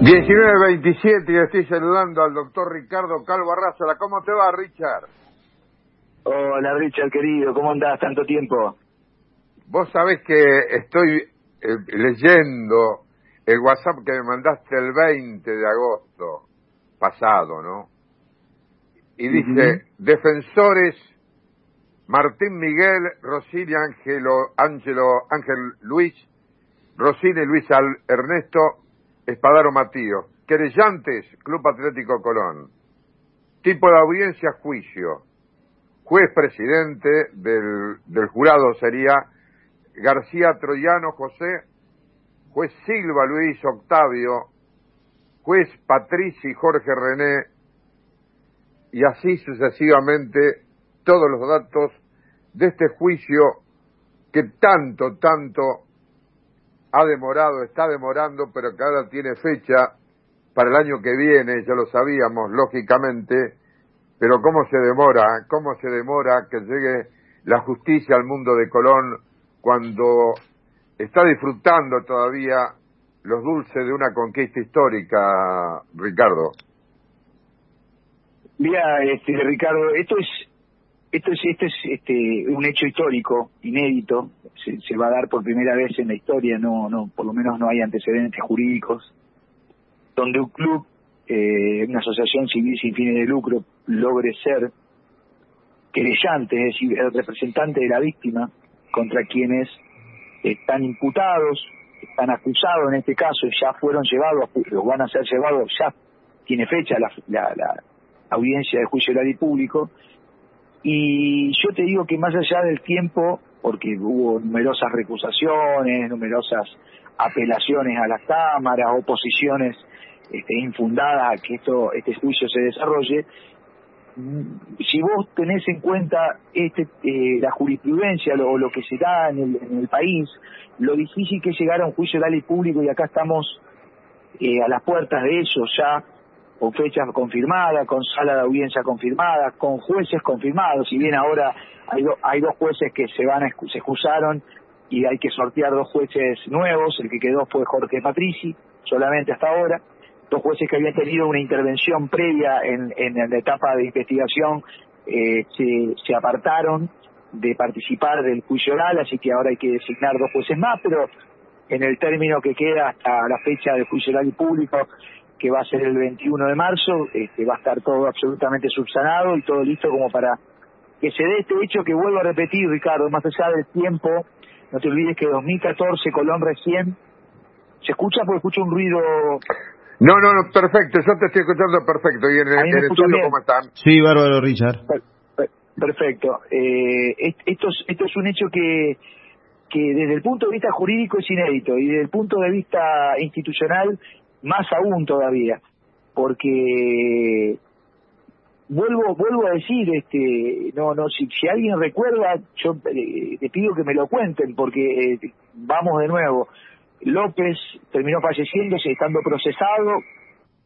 19.27 y estoy saludando al doctor Ricardo Calvo Arrazola. ¿Cómo te va, Richard? Hola, Richard, querido. ¿Cómo andás? Tanto tiempo. Vos sabés que estoy eh, leyendo el WhatsApp que me mandaste el 20 de agosto pasado, ¿no? Y dice, defensores Martín Miguel, Rosini Ángelo, Ángelo, Ángel Luis, Rosini Luis Ernesto, Espadaro Matío, querellantes, Club Atlético Colón. Tipo de audiencia, juicio. Juez presidente del, del jurado sería García Troyano José, juez Silva Luis Octavio, juez Patrici Jorge René, y así sucesivamente todos los datos de este juicio que tanto, tanto ha demorado, está demorando, pero que ahora tiene fecha para el año que viene, ya lo sabíamos, lógicamente, pero cómo se demora, cómo se demora que llegue la justicia al mundo de Colón cuando está disfrutando todavía los dulces de una conquista histórica, Ricardo. Mira, este, Ricardo, esto es esto es, esto es este, un hecho histórico, inédito, se, va a dar por primera vez en la historia, no, no, por lo menos no hay antecedentes jurídicos, donde un club, eh, una asociación civil sin fines de lucro, logre ser querellante, es decir, el representante de la víctima contra quienes están imputados, están acusados en este caso ya fueron llevados, los van a ser llevados, ya tiene fecha la, la, la audiencia de juicio oral y público, y yo te digo que más allá del tiempo, porque hubo numerosas recusaciones, numerosas apelaciones a las cámaras, oposiciones este, infundadas a que esto, este juicio se desarrolle, si vos tenés en cuenta este, eh, la jurisprudencia o lo, que se da en el, en el, país, lo difícil que es llegar a un juicio oral y público y acá estamos eh, a las puertas de eso ya, con fechas confirmadas, con sala de audiencia confirmada, con jueces confirmados, si bien ahora hay, hay dos jueces que se van a, se excusaron y hay que sortear dos jueces nuevos, el que quedó fue Jorge Patrici, solamente hasta ahora, dos jueces que habían tenido una intervención previa en, en la etapa de investigación eh, se, se apartaron de participar del juicio oral, así que ahora hay que designar dos jueces más, pero en el término que queda hasta la fecha del juicio oral y público que va a ser el 21 de marzo, este, va a estar todo absolutamente subsanado y todo listo como para que se dé este hecho que vuelvo a repetir, Ricardo, más allá del tiempo, no te olvides que 2014 Colón recién, ¿se escucha porque escucho un ruido? No, no, no, perfecto, yo te estoy escuchando perfecto. ¿Y en, el estudio cómo están? Sí, bárbaro, Richard. perfecto. Eh, esto, es, esto es un hecho que, que desde el punto de vista jurídico es inédito y desde el punto de vista institucional más aún todavía, porque vuelvo vuelvo a decir este no no si, si alguien recuerda yo eh, te pido que me lo cuenten porque eh, vamos de nuevo. López terminó falleciéndose estando procesado.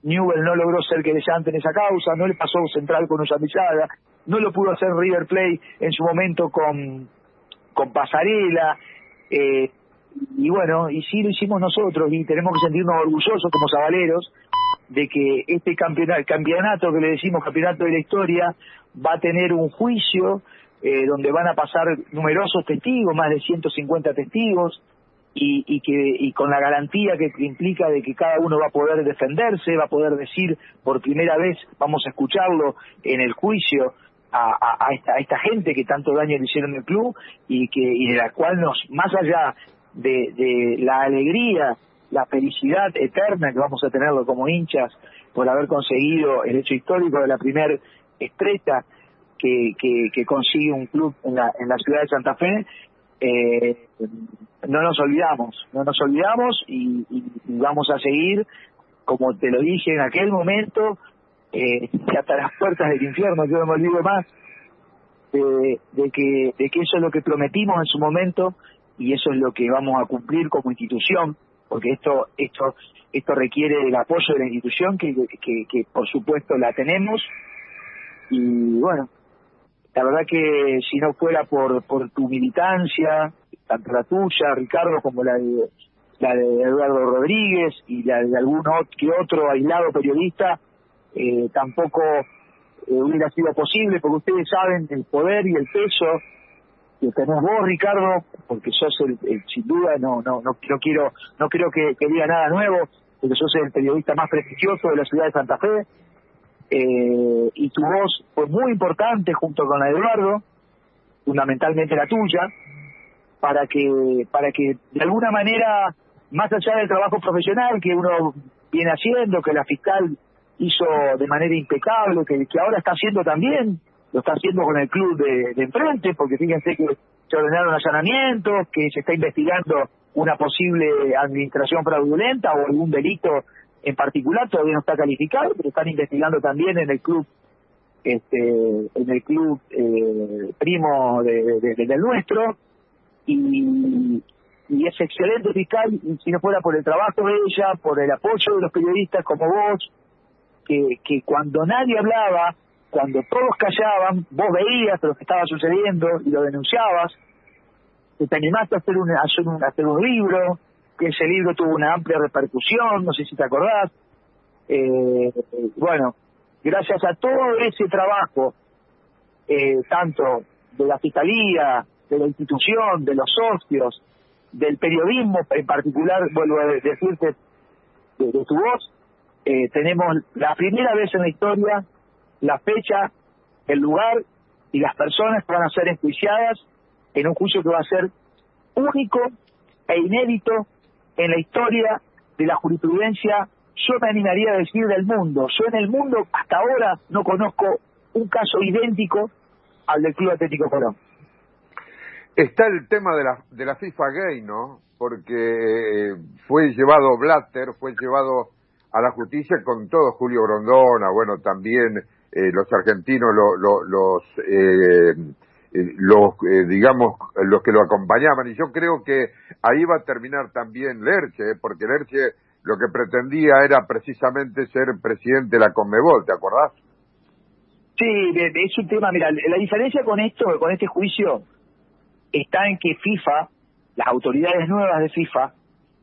Newell no logró ser querellante en esa causa no le pasó central con Ullamillada no lo pudo hacer River Play en su momento con con Pasarela eh, y bueno, y sí lo hicimos nosotros y tenemos que sentirnos orgullosos como sabaleros de que este campeonato, campeonato que le decimos campeonato de la historia va a tener un juicio eh, donde van a pasar numerosos testigos, más de 150 testigos, y, y que y con la garantía que implica de que cada uno va a poder defenderse, va a poder decir por primera vez, vamos a escucharlo en el juicio, a, a, esta, a, esta, gente que tanto daño le hicieron el club y que y de la cual nos más allá de, de la alegría, la felicidad eterna que vamos a tenerlo como hinchas por haber conseguido el hecho histórico de la primer estrella que, consigue un club en la, en la ciudad de Santa Fe, eh, no nos olvidamos, no nos olvidamos y, vamos a seguir, como te lo dije en aquel momento, eh, hasta las puertas del infierno, yo no me olvido más de, de, que, de que eso es lo que prometimos en su momento y eso es lo que vamos a cumplir como institución, porque esto esto esto requiere del apoyo de la institución que, que, por supuesto la tenemos. Y bueno la verdad que si no fuera por por tu militancia tanto la tuya Ricardo como la de la de Eduardo Rodríguez y la de algún que otro aislado periodista, eh, tampoco eh, hubiera sido posible, porque ustedes saben el poder y el peso que tenés vos, Ricardo, porque sos el, sin duda, no, no, no, quiero, no creo que, que, diga nada nuevo, porque sos el periodista más prestigioso de la ciudad de Santa Fe, eh, y tu voz fue muy importante junto con la de Eduardo, fundamentalmente la tuya, para que, para que de alguna manera, más allá del trabajo profesional que uno viene haciendo, que la fiscal hizo de manera impecable, que ahora está haciendo también, lo está haciendo con el club de, de enfrente, porque fíjense que se ordenaron allanamientos, que se está investigando una posible administración fraudulenta o algún delito en particular, todavía no está calificado, pero están investigando también en el club este en el club eh, primo de, del nuestro y, y es excelente fiscal si no fuera por el trabajo de ella, por el apoyo de los periodistas como vos, que, que cuando nadie hablaba, cuando todos callaban, vos veías lo que estaba sucediendo y lo denunciabas, te animaste a hacer un, hacer un, hacer un libro, que ese libro tuvo una amplia repercusión, no sé si te acordás. Eh, bueno, gracias a todo ese trabajo, eh, tanto de la fiscalía, de la institución, de los socios, del periodismo en particular, vuelvo a decirte, de, tu voz, eh, tenemos la primera vez en la historia la fecha, el lugar y las personas que van a ser enjuiciadas en un juicio que va a ser único e inédito en la historia de la jurisprudencia, yo me animaría a decir del mundo. Yo en el mundo hasta ahora no conozco un caso idéntico al del Club Atlético Colón. Está el tema de la, de la FIFA Gay, ¿no? Porque eh, fue llevado Blatter, fue llevado a la justicia con todo Julio Grondona, bueno, también eh, los argentinos, los, eh, los digamos, los que lo acompañaban. Y yo creo que ahí va a terminar también Lerche, porque Lerche lo que pretendía era precisamente ser presidente de la Conmebol, ¿te acordás? Sí, es un tema, mira, la diferencia con esto, con este juicio, está en que FIFA, las autoridades nuevas de FIFA,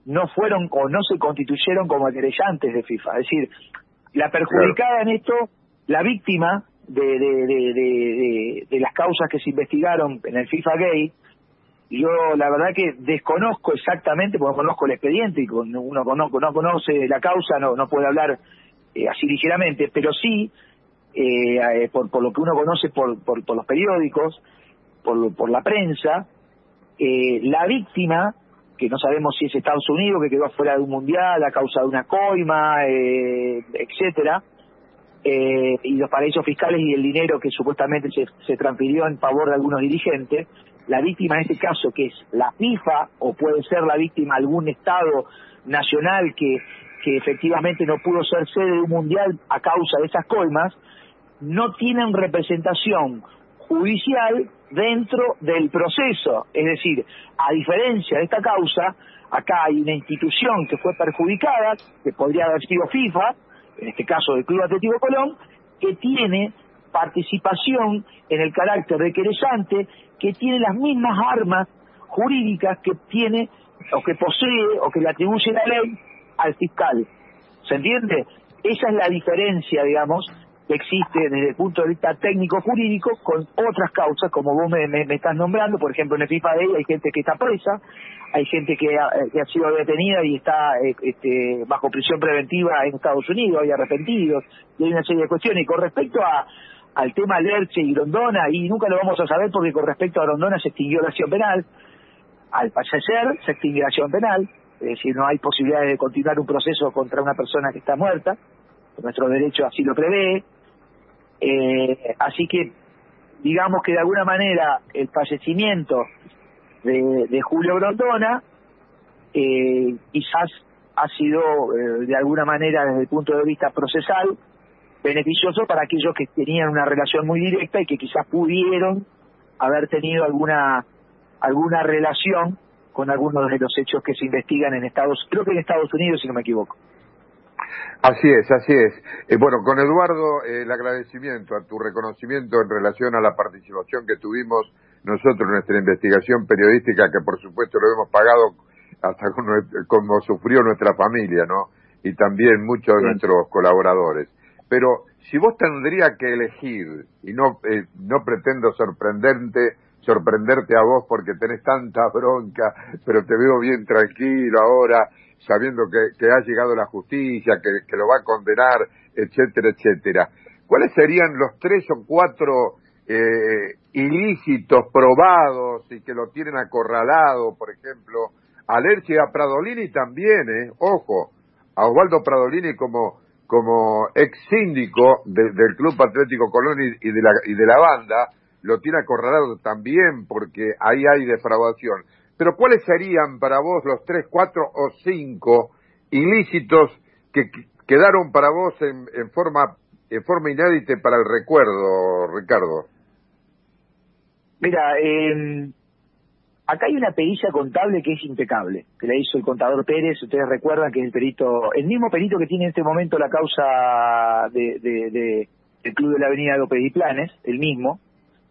no fueron o no se constituyeron como querellantes de FIFA. Es decir, la perjudicada en esto, la víctima de, de, las causas que se investigaron en el FIFA Gay, yo la verdad que desconozco exactamente, porque no conozco el expediente y uno conozco, no conoce la causa, no, no puede hablar eh, así ligeramente, pero sí, eh, eh, por, por lo que uno conoce por, por, por los periódicos, por, por la prensa, eh, la víctima, que no sabemos si es Estados Unidos, que quedó fuera de un mundial a causa de una coima, eh, etcétera, eh, y los paraísos fiscales y el dinero que supuestamente se, transfirió en favor de algunos dirigentes, la víctima en este caso, que es la FIFA, o puede ser la víctima algún Estado nacional que, que efectivamente no pudo ser sede de un mundial a causa de esas coimas, no tienen representación judicial dentro del proceso. Es decir, a diferencia de esta causa, acá hay una institución que fue perjudicada, que podría haber sido FIFA, en este caso del Club Atlético Colón, que tiene participación en el carácter de querellante, que tiene las mismas armas jurídicas que tiene o que posee o que le atribuye la ley al fiscal. ¿Se entiende? Esa es la diferencia, digamos, existe desde el punto de vista técnico-jurídico con otras causas, como vos me, estás nombrando, por ejemplo, en el FIFA de hay gente que está presa, hay gente que ha, que ha sido detenida y está eh, este, bajo prisión preventiva en Estados Unidos, hay arrepentidos, y hay una serie de cuestiones. Y con respecto a, al tema Lerche y Grondona, y nunca lo vamos a saber porque con respecto a Grondona se extinguió la acción penal, al fallecer se extinguió la acción penal, es decir, no hay posibilidad de continuar un proceso contra una persona que está muerta, nuestro derecho así lo prevé. Eh, así que, digamos que de alguna manera el fallecimiento de, Julio Grondona eh, quizás ha sido eh, de alguna manera desde el punto de vista procesal beneficioso para aquellos que tenían una relación muy directa y que quizás pudieron haber tenido alguna alguna relación con algunos de los hechos que se investigan en Estados creo que en Estados Unidos si no me equivoco Así es, así es. Eh, bueno, con Eduardo, eh, el agradecimiento a tu reconocimiento en relación a la participación que tuvimos nosotros en nuestra investigación periodística, que por supuesto lo hemos pagado hasta como sufrió nuestra familia, ¿no? Y también muchos de nuestros colaboradores. Pero si vos tendrías que elegir, y no, eh, no pretendo sorprenderte, sorprenderte a vos porque tenés tanta bronca, pero te veo bien tranquilo ahora, sabiendo que, que ha llegado la justicia, que, que lo va a condenar, etcétera, etcétera. ¿Cuáles serían los tres o cuatro eh, ilícitos probados y que lo tienen acorralado, por ejemplo, a y a Pradolini también, eh, ojo, a Osvaldo Pradolini como como ex síndico del Club Atlético Colón y, de la, y de la banda, lo tiene acorralado también porque ahí hay defraudación. Pero ¿cuáles serían para vos los tres, cuatro o cinco ilícitos que quedaron para vos en, en forma en forma inédita para el recuerdo, Ricardo? Mira, eh, acá hay una pericia contable que es impecable, que la hizo el contador Pérez, ustedes recuerdan que es el perito, el mismo perito que tiene en este momento la causa de, de, del Club de la Avenida López y Planes, el mismo,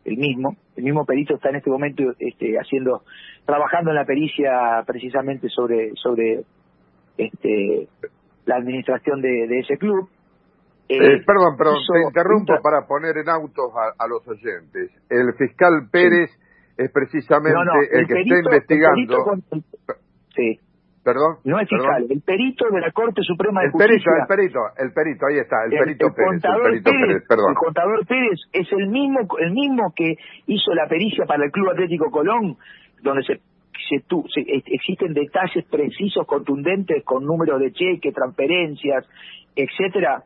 el mismo, el mismo perito está en este momento este, haciendo, trabajando en la pericia precisamente sobre, sobre este, la administración de, de ese club. Eh, eh, perdón, perdón, te interrumpo para poner en autos a, los oyentes. El fiscal Pérez es precisamente el, que está investigando. sí. Perdón. No es fiscal, el perito de la Corte Suprema de el Perito, el perito, el perito, ahí está, el, perito Pérez, el perito Pérez, perdón. El contador Pérez es el mismo, el mismo que hizo la pericia para el Club Atlético Colón, donde se se, existen detalles precisos, contundentes, con números de cheque, transferencias, etcétera,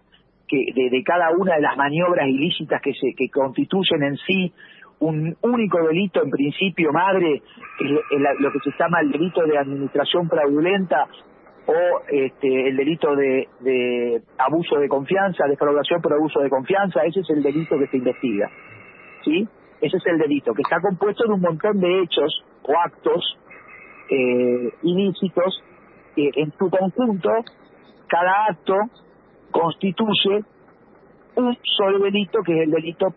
que de, cada una de las maniobras ilícitas que se que constituyen en sí un único delito en principio madre, lo que se llama el delito de administración fraudulenta o este, el delito de, de abuso de confianza, defraudación por abuso de confianza, ese es el delito que se investiga. ¿Sí? Ese es el delito, que está compuesto de un montón de hechos o actos eh, ilícitos que en su conjunto, cada acto constituye un solo delito, que es el delito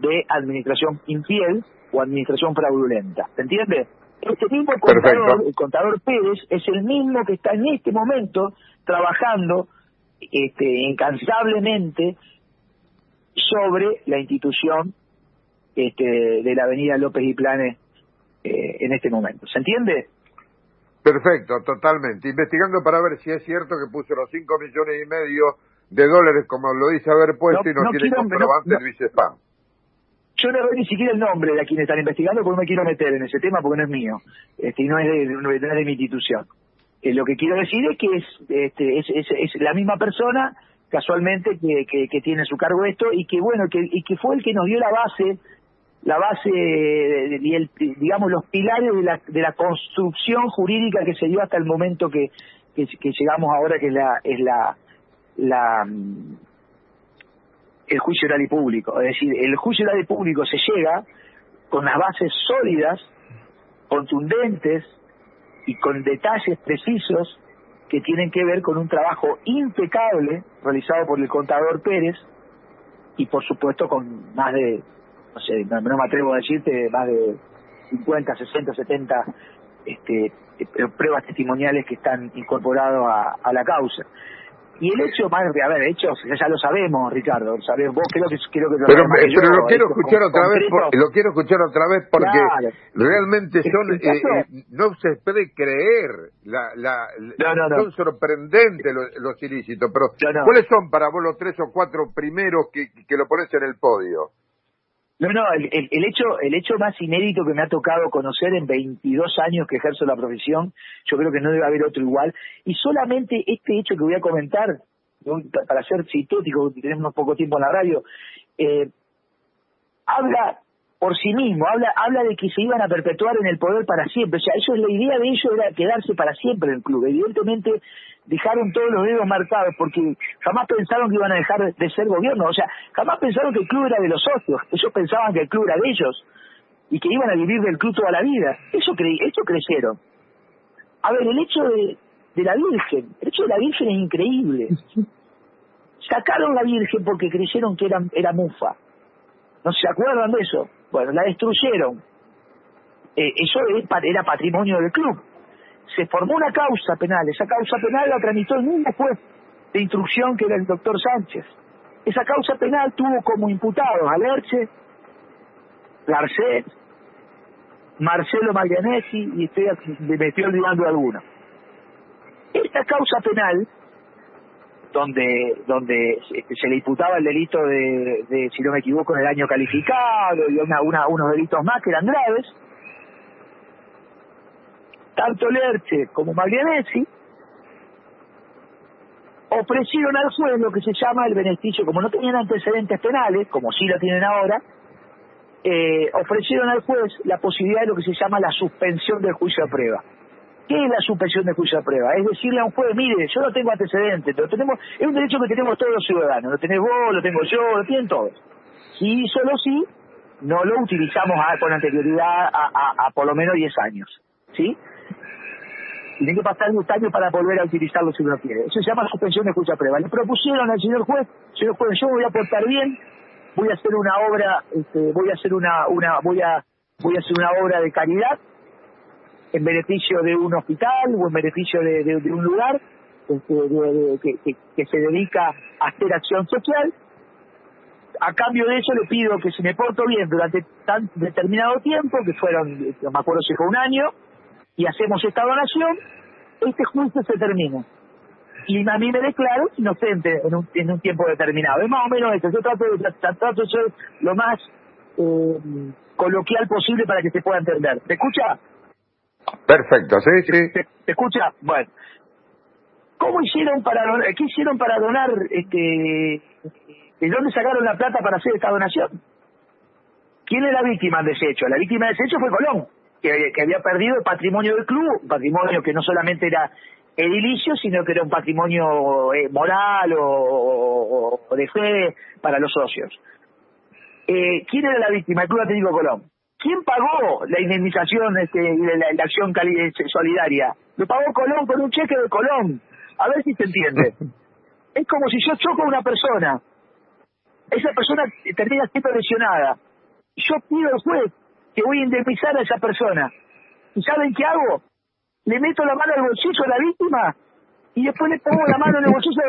de administración infiel o administración fraudulenta. ¿Se entiende? Este mismo contador, el contador Pérez, es el mismo que está en este momento trabajando este, incansablemente sobre la institución este, de la Avenida López y Planes eh, en este momento. ¿Se entiende? Perfecto, totalmente. Investigando para ver si es cierto que puso los 5 millones y medio de dólares, como lo dice haber puesto, y no, tiene comprobante no, Luis Yo no veo ni siquiera el nombre de a quien están investigando porque no me quiero meter en ese tema porque no es mío este, y no es de, no es de mi institución. Eh, lo que quiero decir es que es, este, es, la misma persona casualmente que, que, que, tiene su cargo esto y que bueno que, y que fue el que nos dio la base la base y el, digamos los pilares de la, de la construcción jurídica que se dio hasta el momento que, que, llegamos ahora que es la es la la el juicio oral y público es decir el juicio oral y público se llega con las bases sólidas contundentes y con detalles precisos que tienen que ver con un trabajo impecable realizado por el contador Pérez y por supuesto con más de no sé, no, me atrevo a decirte, más de 50, 60, 70 este, eh, pruebas testimoniales que están incorporados a, la causa. Y el hecho más, a ver, hechos, ya lo sabemos, Ricardo, sabemos, vos creo que, creo que lo Pero, pero lo quiero escuchar otra vez, lo quiero escuchar otra vez porque realmente son, eh, eh, no se puede creer, la, la, son sorprendentes los, ilícitos, pero ¿cuáles son para vos los tres o cuatro primeros que, que lo pones en el podio? No, no, el, hecho el hecho más inédito que me ha tocado conocer en 22 años que ejerzo la profesión, yo creo que no debe haber otro igual, y solamente este hecho que voy a comentar, para ser citótico, tenemos poco tiempo en la radio, eh, habla por sí mismo, habla, habla de que se iban a perpetuar en el poder para siempre. O sea, eso es la idea de ellos era quedarse para siempre en el club. Evidentemente dejaron todos los dedos marcados porque jamás pensaron que iban a dejar de ser gobierno. O sea, jamás pensaron que el club era de los socios. Ellos pensaban que el club era de ellos y que iban a vivir del club toda la vida. Eso, cre eso crecieron. A ver, el hecho de, de la Virgen, el hecho de la Virgen es increíble. Sacaron la Virgen porque creyeron que era, era mufa. ¿No se acuerdan de eso? Bueno, la destruyeron. Eh, eso era patrimonio del club. se formó una causa penal. Esa causa penal la tramitó el mismo juez de instrucción que era el doctor Sánchez. Esa causa penal tuvo como imputados a Lerche, Garcés, Marcelo Maglianetti y estoy, me estoy olvidando de alguno. Esta causa penal, donde donde se, le imputaba el delito de, si no me equivoco, en el año calificado y una, una, unos delitos más que eran graves, tanto Lerche como Maglianetti ofrecieron al juez lo que se llama el beneficio, como no tenían antecedentes penales, como sí lo tienen ahora, eh, ofrecieron al juez la posibilidad de lo que se llama la suspensión del juicio de prueba. ¿Qué es la suspensión del juicio de prueba? Es decirle a un juez, mire, yo no tengo antecedentes, pero tenemos, es un derecho que tenemos todos los ciudadanos, lo tenés vos, lo tengo yo, lo tienen todos. Y solo si no lo utilizamos con anterioridad a, a por lo menos 10 años. ¿Sí? tiene que pasar un años para volver a utilizarlo si uno quiere. Eso se llama suspensión de juicio prueba. Le propusieron al señor juez, señor juez, yo voy a portar bien, voy a hacer una obra, este, voy a hacer una, una, voy a, voy a hacer una obra de caridad en beneficio de un hospital o en beneficio de, un lugar este, que, se dedica a hacer acción social. A cambio de eso le pido que si me porto bien durante tan determinado tiempo, que fueron, no me acuerdo si fue un año, y hacemos esta donación, este juicio se termina. Y a mí me declaro inocente en un, en un tiempo determinado. Es más o menos eso. Yo trato de, trato de ser lo más eh, coloquial posible para que se pueda entender. ¿Te escucha? Perfecto, sí, sí. ¿Te, escucha? Bueno. ¿Cómo hicieron para donar, qué hicieron para donar, este, de dónde sacaron la plata para hacer esta donación? ¿Quién es la víctima de ese hecho? La víctima de ese hecho fue Colón que, había perdido el patrimonio del club, un patrimonio que no solamente era edilicio, sino que era un patrimonio eh, moral o, de fe para los socios. Eh, ¿Quién era la víctima? El Club Atlético Colón. ¿Quién pagó la indemnización este, de la, acción solidaria? Lo pagó Colón con un cheque de Colón. A ver si se entiende. es como si yo choco a una persona. Esa persona termina siendo lesionada. Yo pido al juez que voy a indemnizar a esa persona. ¿Y saben qué hago? Le meto la mano al bolsillo a la víctima y después le pongo la mano en el bolsillo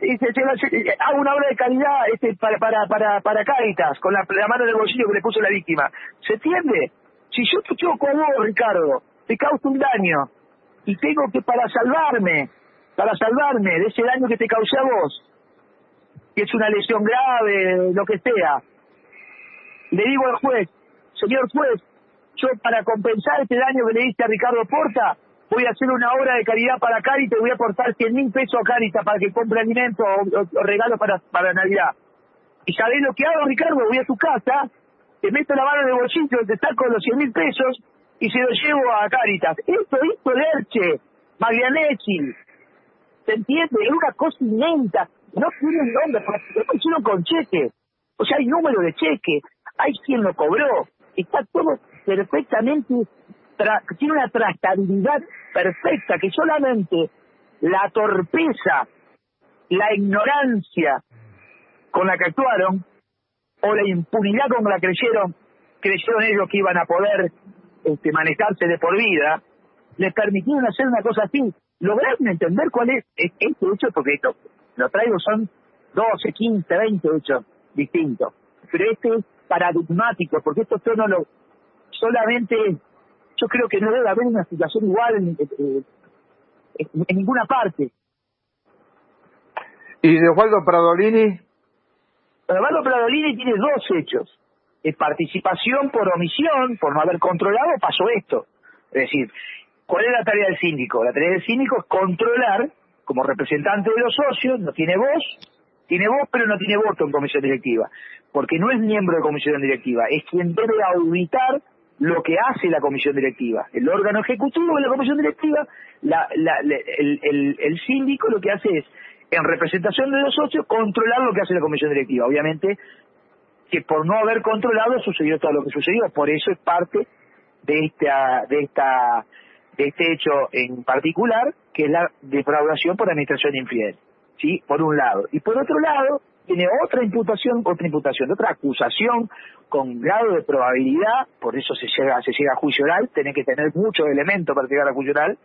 y hago una obra de calidad este, para, para, para, para Caritas, con la, mano en el bolsillo que le puso la víctima. ¿Se entiende? Si yo te choco a vos, Ricardo, te causo un daño y tengo que para salvarme, para salvarme de ese daño que te causé a vos, que es una lesión grave, lo que sea, le digo al juez, señor juez, yo para compensar este daño que le diste a Ricardo Porta, voy a hacer una obra de caridad para Caritas y voy a aportar 100 mil pesos a Caritas para que compre alimentos o, regalos para, Navidad. ¿Y sabés lo que hago, Ricardo? Voy a tu casa, te meto la mano en el bolsillo, te saco los 100 mil pesos y se los llevo a Caritas. Esto hizo Lerche, Maglianetti, ¿se entiende? Es una cosa inmenta, no tiene nombre, lo hicieron con cheque. O sea, hay número de cheque, hay quien lo cobró, está todo perfectamente, tiene una trazabilidad perfecta que solamente la torpeza, la ignorancia con la que actuaron o la impunidad con la que creyeron, creyeron ellos que iban a poder este, manejarse de por vida, les permitieron hacer una cosa así. ¿Lograron entender cuál es este hecho? Porque esto lo traigo son 12, 15, 20 hechos distintos. Pero este es paradigmático, porque esto yo no lo, solamente, yo creo que no debe haber una situación igual en, en, ninguna parte. ¿Y de Osvaldo Pradolini? Osvaldo Pradolini tiene dos hechos. Es participación por omisión, por no haber controlado, pasó esto. Es decir, ¿cuál es la tarea del síndico? La tarea del síndico es controlar, como representante de los socios, no tiene voz, tiene voz pero no tiene voto en comisión directiva, porque no es miembro de comisión directiva, es quien debe auditar lo que hace la comisión directiva. El órgano ejecutivo de la comisión directiva, el, el, síndico lo que hace es, en representación de los socios, controlar lo que hace la comisión directiva. Obviamente que por no haber controlado sucedió todo lo que sucedió, por eso es parte de esta, de esta, de este hecho en particular, que es la defraudación por administración infiel. ¿sí? Por un lado. Y por otro lado, tiene otra imputación, otra imputación, otra acusación con grado de probabilidad, por eso se llega, se llega a juicio oral, tiene que tener muchos elementos para llegar a juicio oral,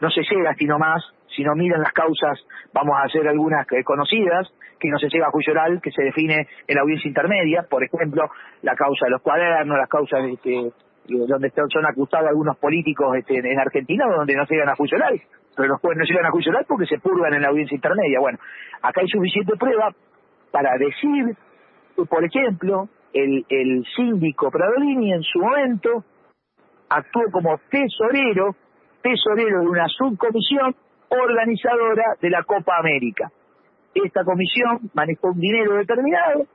no se llega así nomás, si no miran las causas, vamos a hacer algunas conocidas, que no se llega a juicio oral, que se define en la audiencia intermedia, por ejemplo, la causa de los cuadernos, las causas este, donde son acusados algunos políticos este, en Argentina, donde no se llegan a juicio oral, pero los jueces no llegan a juicio oral porque se purgan en la audiencia intermedia. Bueno, acá hay suficiente prueba para decir por ejemplo, el, el síndico Pradolini en su momento actuó como tesorero, tesorero de una subcomisión organizadora de la Copa América. Esta comisión manejó un dinero determinado,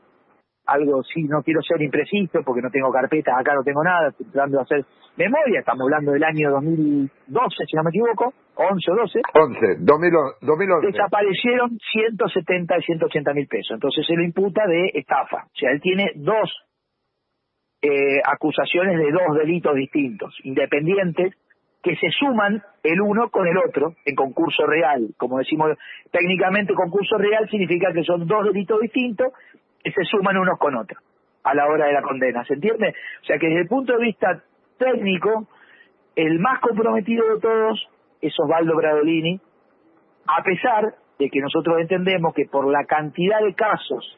algo sí, no quiero ser impreciso porque no tengo carpetas, acá no tengo nada, estoy tratando de hacer memoria, estamos hablando del año 2012, si no me equivoco, 11 o 12. 11, 2011. Desaparecieron 170 y 180 mil pesos, entonces se lo imputa de estafa, o sea, él tiene dos eh, acusaciones de dos delitos distintos, independientes, que se suman el uno con el otro en concurso real. Como decimos técnicamente, concurso real significa que son dos delitos distintos que se suman unos con otros a la hora de la condena. ¿Se entiende? O sea que desde el punto de vista técnico, el más comprometido de todos es Osvaldo Bradolini, a pesar de que nosotros entendemos que por la cantidad de casos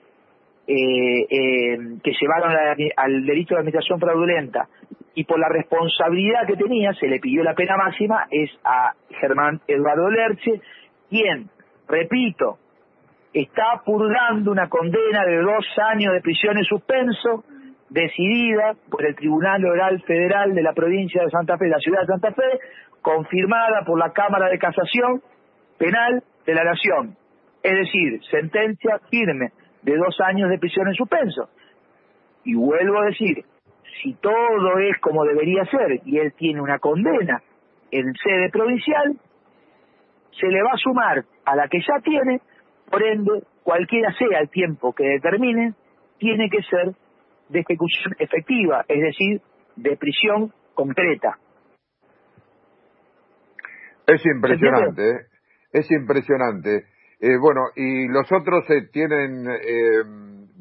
eh, eh, que llevaron al delito de administración fraudulenta y por la responsabilidad que tenía, se le pidió la pena máxima, es a Germán Eduardo Lerche, quien, repito, está purgando una condena de dos años de prisión en suspenso, decidida por el Tribunal Oral Federal de la provincia de Santa Fe, la ciudad de Santa Fe, confirmada por la Cámara de Casación Penal de la Nación. Es decir, sentencia firme de dos años de prisión en suspenso. Y vuelvo a decir, si todo es como debería ser y él tiene una condena en sede provincial, se le va a sumar a la que ya tiene, por ende, cualquiera sea el tiempo que determine, tiene que ser de ejecución efectiva, es decir, de prisión concreta. Es impresionante, ¿eh? es impresionante. Eh, bueno, y los otros eh, tienen eh,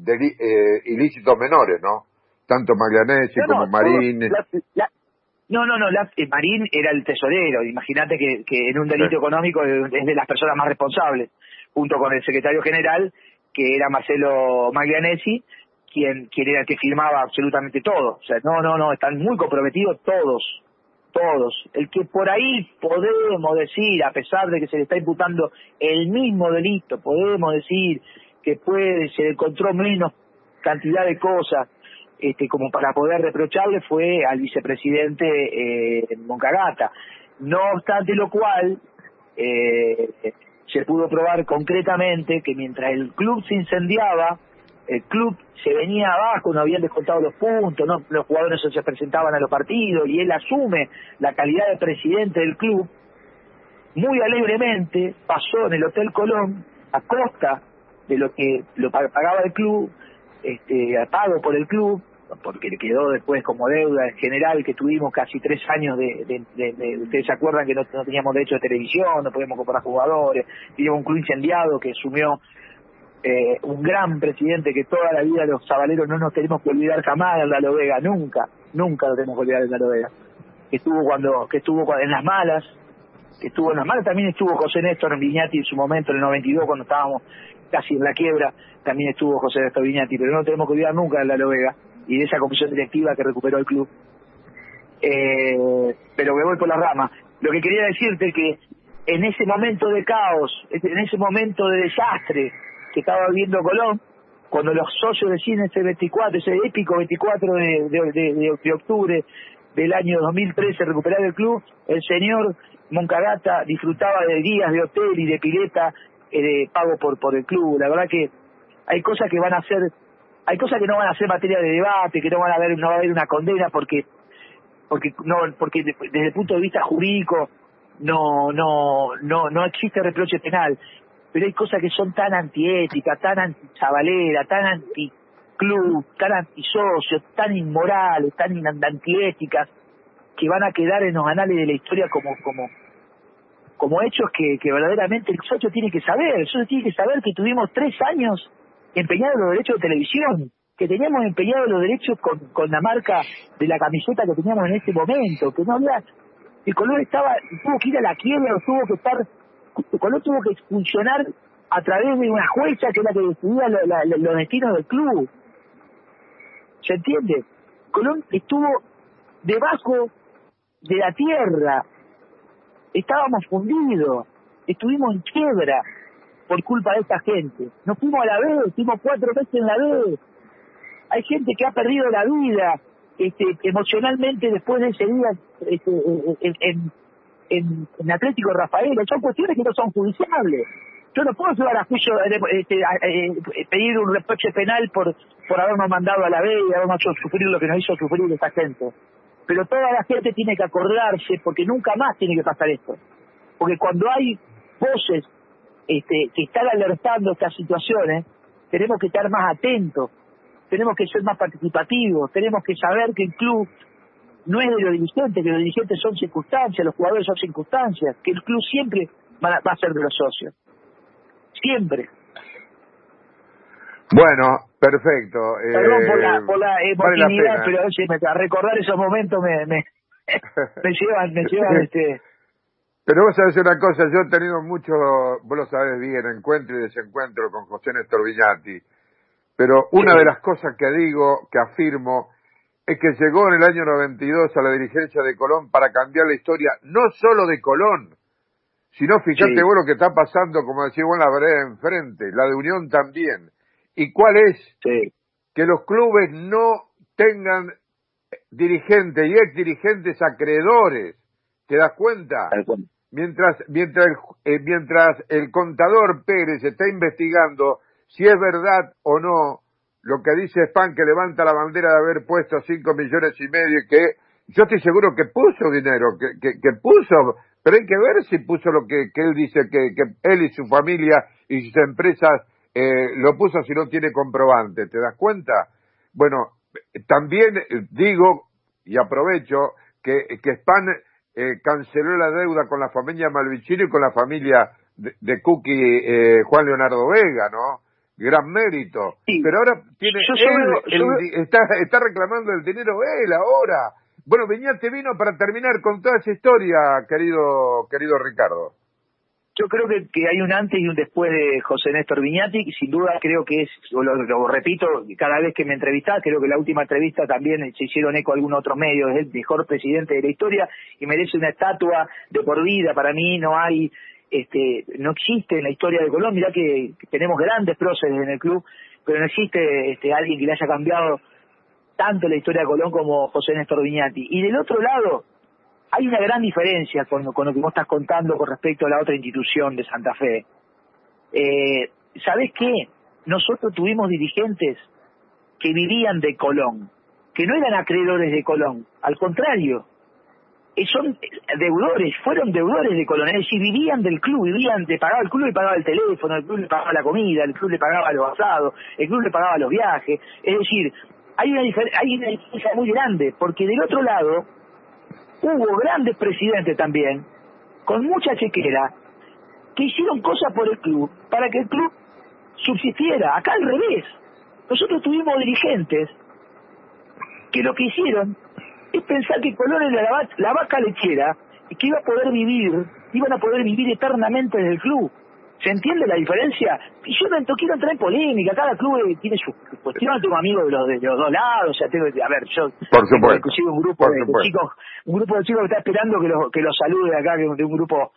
eh, ilícitos menores, ¿no? Tanto Maglianesi como Marín. no, no, no, Marín era el tesorero. Imagínate que, que en un delito económico es de las personas más responsables, junto con el secretario general, que era Marcelo Maglianesi, quien, era el que firmaba absolutamente todo. O sea, no, no, no, están muy comprometidos todos, todos. El que por ahí podemos decir, a pesar de que se le está imputando el mismo delito, podemos decir que puede, se encontró menos cantidad de cosas este, como para poder reprocharle fue al vicepresidente eh, Moncagata. No obstante lo cual, eh, se pudo probar concretamente que mientras el club se incendiaba, el club se venía abajo, no habían descontado los puntos, no los jugadores no se presentaban a los partidos y él asume la calidad de presidente del club, muy alegremente pasó en el Hotel Colón a costa de lo que lo pagaba el club, este, a pago por el club, porque le quedó después como deuda en general que tuvimos casi tres años de, ustedes se acuerdan que no, teníamos derecho de televisión, no podíamos comprar jugadores, teníamos un club incendiado que sumió eh, un gran presidente que toda la vida los sabaleros no nos tenemos que olvidar jamás de la Vega, nunca, nunca lo tenemos que olvidar de la Vega. Que estuvo cuando, que estuvo en las malas, que estuvo en las malas, también estuvo José Néstor Viñati en su momento, en el 92, cuando estábamos casi en la quiebra, también estuvo José Néstor Viñati, pero no tenemos que olvidar nunca de la Vega y de esa comisión directiva que recuperó el club. Eh, pero me voy por la rama. Lo que quería decirte que en ese momento de caos, en ese momento de desastre, que estaba viviendo Colón, cuando los socios deciden ese 24, ese épico 24 de, de, de, octubre del año 2013 recuperar el club, el señor Moncagata disfrutaba de días de hotel y de pileta eh, de pago por, por el club. La verdad que hay cosas que van a ser, hay cosas que no van a ser materia de debate, que no van a haber, no va a haber una condena porque, porque no, porque desde el punto de vista jurídico no, no, no, no existe reproche penal pero hay cosas que son tan antiéticas, tan antichavalera, tan anticlub, tan antisocios, tan inmorales, tan antiéticas, que van a quedar en los anales de la historia como como como hechos que, que verdaderamente el socio tiene que saber. El socio tiene que saber que tuvimos tres años empeñados en los derechos de televisión, que teníamos empeñados los derechos con, con la marca de la camiseta que teníamos en ese momento, que no había El Colón estaba, tuvo que ir a la quiebra, tuvo que estar, el Colón tuvo que funcionar a través de una jueza que es la que decidía los destinos del club. ¿Se entiende? Colón estuvo debajo de la tierra, estábamos fundidos, estuvimos en quiebra por culpa de esta gente. Nos fuimos a la vez, estuvimos cuatro meses en la vez. Hay gente que ha perdido la vida este, emocionalmente después de ese día este, en, Atlético Rafael. Son cuestiones que no son judiciables. Yo no puedo llevar a juicio, este, eh, pedir un reproche penal por, por habernos mandado a la vez y habernos hecho sufrir lo que nos hizo sufrir esta gente. Pero toda la gente tiene que acordarse porque nunca más tiene que pasar esto. Porque cuando hay voces este, que están alertando estas situaciones, tenemos que estar más atentos, tenemos que ser más participativos, tenemos que saber que el club no es de los dirigentes, que los dirigentes son circunstancias, los jugadores son circunstancias, que el club siempre va a ser de los socios. Siempre. Bueno, perfecto. Perdón por la, eh, por la emotividad, pero a veces a recordar esos momentos me, me, me llevan, me llevan este... Pero vos sabés una cosa, yo he tenido mucho, vos lo sabés bien, encuentro y desencuentro con José Néstor Viñati, pero una de las cosas que digo, que afirmo, es que llegó en el año 92 a la dirigencia de Colón para cambiar la historia, no solo de Colón, sino fíjate vos lo que está pasando, como decía en la vereda enfrente, la de Unión también. ¿Y cuál es? Que los clubes no tengan dirigentes y ex dirigentes acreedores. ¿Te das cuenta? Mientras, mientras, el, eh, mientras el contador Pérez está investigando si es verdad o no lo que dice Span que levanta la bandera de haber puesto cinco millones y medio y que yo estoy seguro que puso dinero, que, que, que puso, pero hay que ver si puso lo que, que él dice que, que él y su familia y sus empresas eh, lo puso si no tiene comprobante, ¿te das cuenta? Bueno, también digo y aprovecho que, que Span eh, canceló la deuda con la familia Malvicino y con la familia de, de Cookie eh, Juan Leonardo Vega, ¿no? Gran mérito. Pero ahora tiene está, está reclamando el dinero él ahora. Bueno, te vino para terminar con toda esa historia, querido querido Ricardo yo creo que, que, hay un antes y un después de José Néstor Viñati, y sin duda creo que es, lo, repito, cada vez que me entrevistás, creo que la última entrevista también se hicieron eco algunos otros medios, es el mejor presidente de la historia y merece una estatua de por vida, para mí no hay, este, no existe en la historia de Colombia, mirá que, tenemos grandes próceres en el club, pero no existe este, alguien que le haya cambiado tanto la historia de Colón como José Néstor Viñati. Y del otro lado, hay una gran diferencia con, lo que vos estás contando con respecto a la otra institución de Santa Fe. Eh, ¿Sabés qué? Nosotros tuvimos dirigentes que vivían de Colón, que no eran acreedores de Colón, al contrario, eh, son deudores, fueron deudores de Colón, es decir, vivían del club, vivían, de pagaba el club le pagaba el teléfono, el club le pagaba la comida, el club le pagaba los asados, el club le pagaba los viajes, es decir, hay una, hay una diferencia muy grande, porque del otro lado, hubo grandes presidentes también, con mucha chequera, que hicieron cosas por el club para que el club subsistiera. Acá al revés. Nosotros tuvimos dirigentes que lo que hicieron es pensar que Colón era la, la vaca lechera y que iba a poder vivir, iban a poder vivir eternamente en el club. ¿Se entiende la diferencia? Y yo no quiero entrar en polémica, cada club tiene su cuestión, tengo amigos de los, de los dos lados, o sea, tengo, a ver, yo Por supuesto. inclusive un grupo de, chicos, un grupo de chicos que está esperando que los que los salude acá, que de un grupo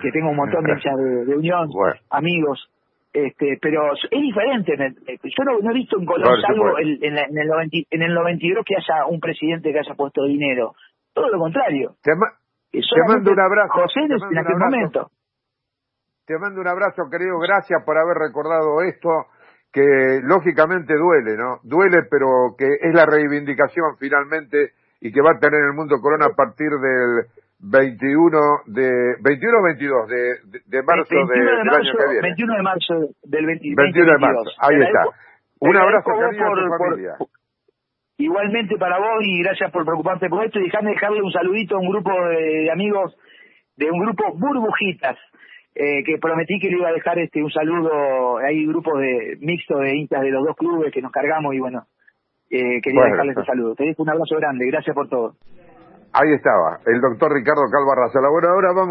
que tengo un montón de de, unión, amigos, este, pero es diferente. Yo no, he visto en Colón, salvo en, en, el 90, en el 92 que haya un presidente que haya puesto dinero. Todo lo contrario. Te, mando un abrazo. José en aquel momento. Te mando un abrazo, querido. Gracias por haber recordado esto, que lógicamente duele, ¿no? Duele, pero que es la reivindicación finalmente y que va a tener el mundo Corona a partir del 21 de 21 o 22 de, de, marzo de, del año que viene. 21 de marzo del 21 de marzo. Ahí está. Un abrazo a tu familia. igualmente para vos y gracias por preocuparte por esto y dejame dejarle un saludito a un grupo de amigos de un grupo Burbujitas eh, que prometí que le iba a dejar este un saludo, hay grupos de mixto de hinchas de los dos clubes que nos cargamos y bueno, eh, quería dejarles un saludo. Te dejo un abrazo grande, gracias por todo. Ahí estaba, el doctor Ricardo Calva Razola. Bueno, ahora vamos.